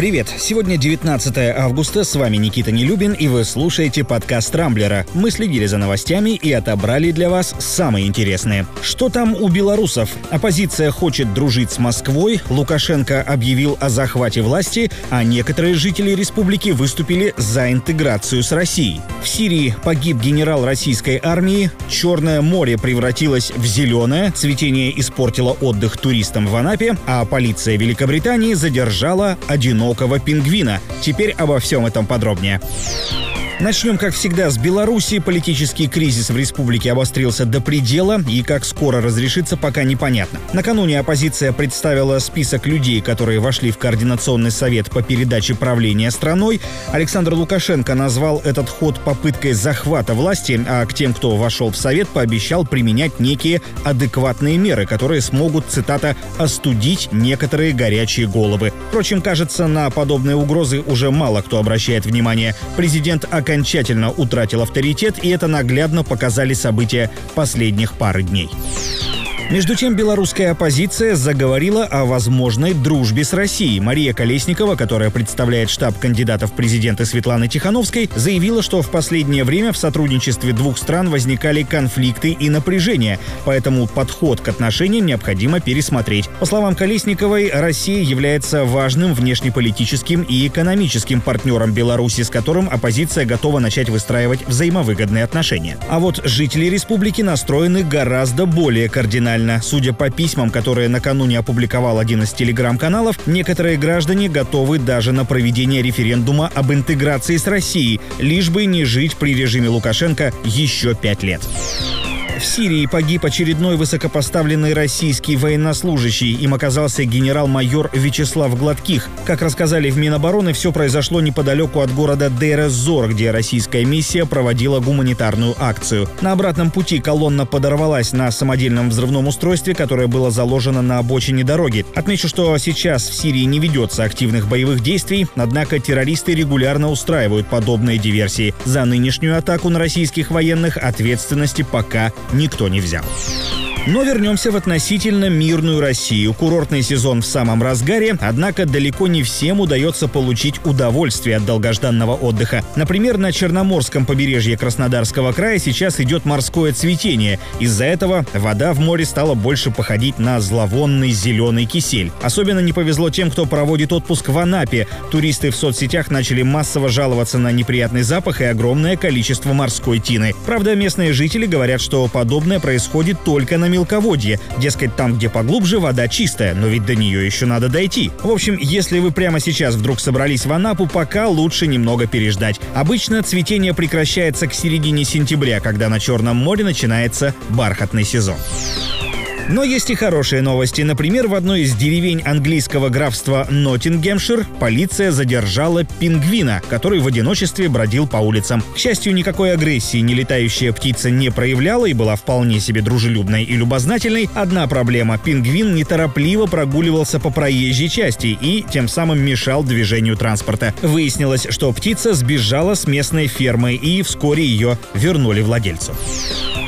Привет! Сегодня 19 августа, с вами Никита Нелюбин, и вы слушаете подкаст «Рамблера». Мы следили за новостями и отобрали для вас самые интересные. Что там у белорусов? Оппозиция хочет дружить с Москвой, Лукашенко объявил о захвате власти, а некоторые жители республики выступили за интеграцию с Россией. В Сирии погиб генерал российской армии, Черное море превратилось в зеленое, цветение испортило отдых туристам в Анапе, а полиция Великобритании задержала одинокого одинокого пингвина. Теперь обо всем этом подробнее. Начнем, как всегда, с Беларуси. Политический кризис в республике обострился до предела, и как скоро разрешится, пока непонятно. Накануне оппозиция представила список людей, которые вошли в Координационный совет по передаче правления страной. Александр Лукашенко назвал этот ход попыткой захвата власти, а к тем, кто вошел в совет, пообещал применять некие адекватные меры, которые смогут, цитата, «остудить некоторые горячие головы». Впрочем, кажется, на подобные угрозы уже мало кто обращает внимание. Президент АК окончательно утратил авторитет, и это наглядно показали события последних пары дней. Между тем, белорусская оппозиция заговорила о возможной дружбе с Россией. Мария Колесникова, которая представляет штаб кандидатов в президенты Светланы Тихановской, заявила, что в последнее время в сотрудничестве двух стран возникали конфликты и напряжения, поэтому подход к отношениям необходимо пересмотреть. По словам Колесниковой, Россия является важным внешнеполитическим и экономическим партнером Беларуси, с которым оппозиция готова начать выстраивать взаимовыгодные отношения. А вот жители республики настроены гораздо более кардинально реально. Судя по письмам, которые накануне опубликовал один из телеграм-каналов, некоторые граждане готовы даже на проведение референдума об интеграции с Россией, лишь бы не жить при режиме Лукашенко еще пять лет. В Сирии погиб очередной высокопоставленный российский военнослужащий. Им оказался генерал-майор Вячеслав Гладких. Как рассказали в Минобороны, все произошло неподалеку от города Дейр-Зор, где российская миссия проводила гуманитарную акцию. На обратном пути колонна подорвалась на самодельном взрывном устройстве, которое было заложено на обочине дороги. Отмечу, что сейчас в Сирии не ведется активных боевых действий, однако террористы регулярно устраивают подобные диверсии. За нынешнюю атаку на российских военных ответственности пока никто не взял. Но вернемся в относительно мирную Россию. Курортный сезон в самом разгаре, однако далеко не всем удается получить удовольствие от долгожданного отдыха. Например, на Черноморском побережье Краснодарского края сейчас идет морское цветение. Из-за этого вода в море стала больше походить на зловонный зеленый кисель. Особенно не повезло тем, кто проводит отпуск в Анапе. Туристы в соцсетях начали массово жаловаться на неприятный запах и огромное количество морской тины. Правда, местные жители говорят, что подобное происходит только на мелководье. Дескать, там, где поглубже, вода чистая, но ведь до нее еще надо дойти. В общем, если вы прямо сейчас вдруг собрались в Анапу, пока лучше немного переждать. Обычно цветение прекращается к середине сентября, когда на Черном море начинается бархатный сезон. Но есть и хорошие новости. Например, в одной из деревень английского графства Ноттингемшир полиция задержала пингвина, который в одиночестве бродил по улицам. К счастью, никакой агрессии нелетающая птица не проявляла и была вполне себе дружелюбной и любознательной. Одна проблема – пингвин неторопливо прогуливался по проезжей части и тем самым мешал движению транспорта. Выяснилось, что птица сбежала с местной фермы и вскоре ее вернули владельцу.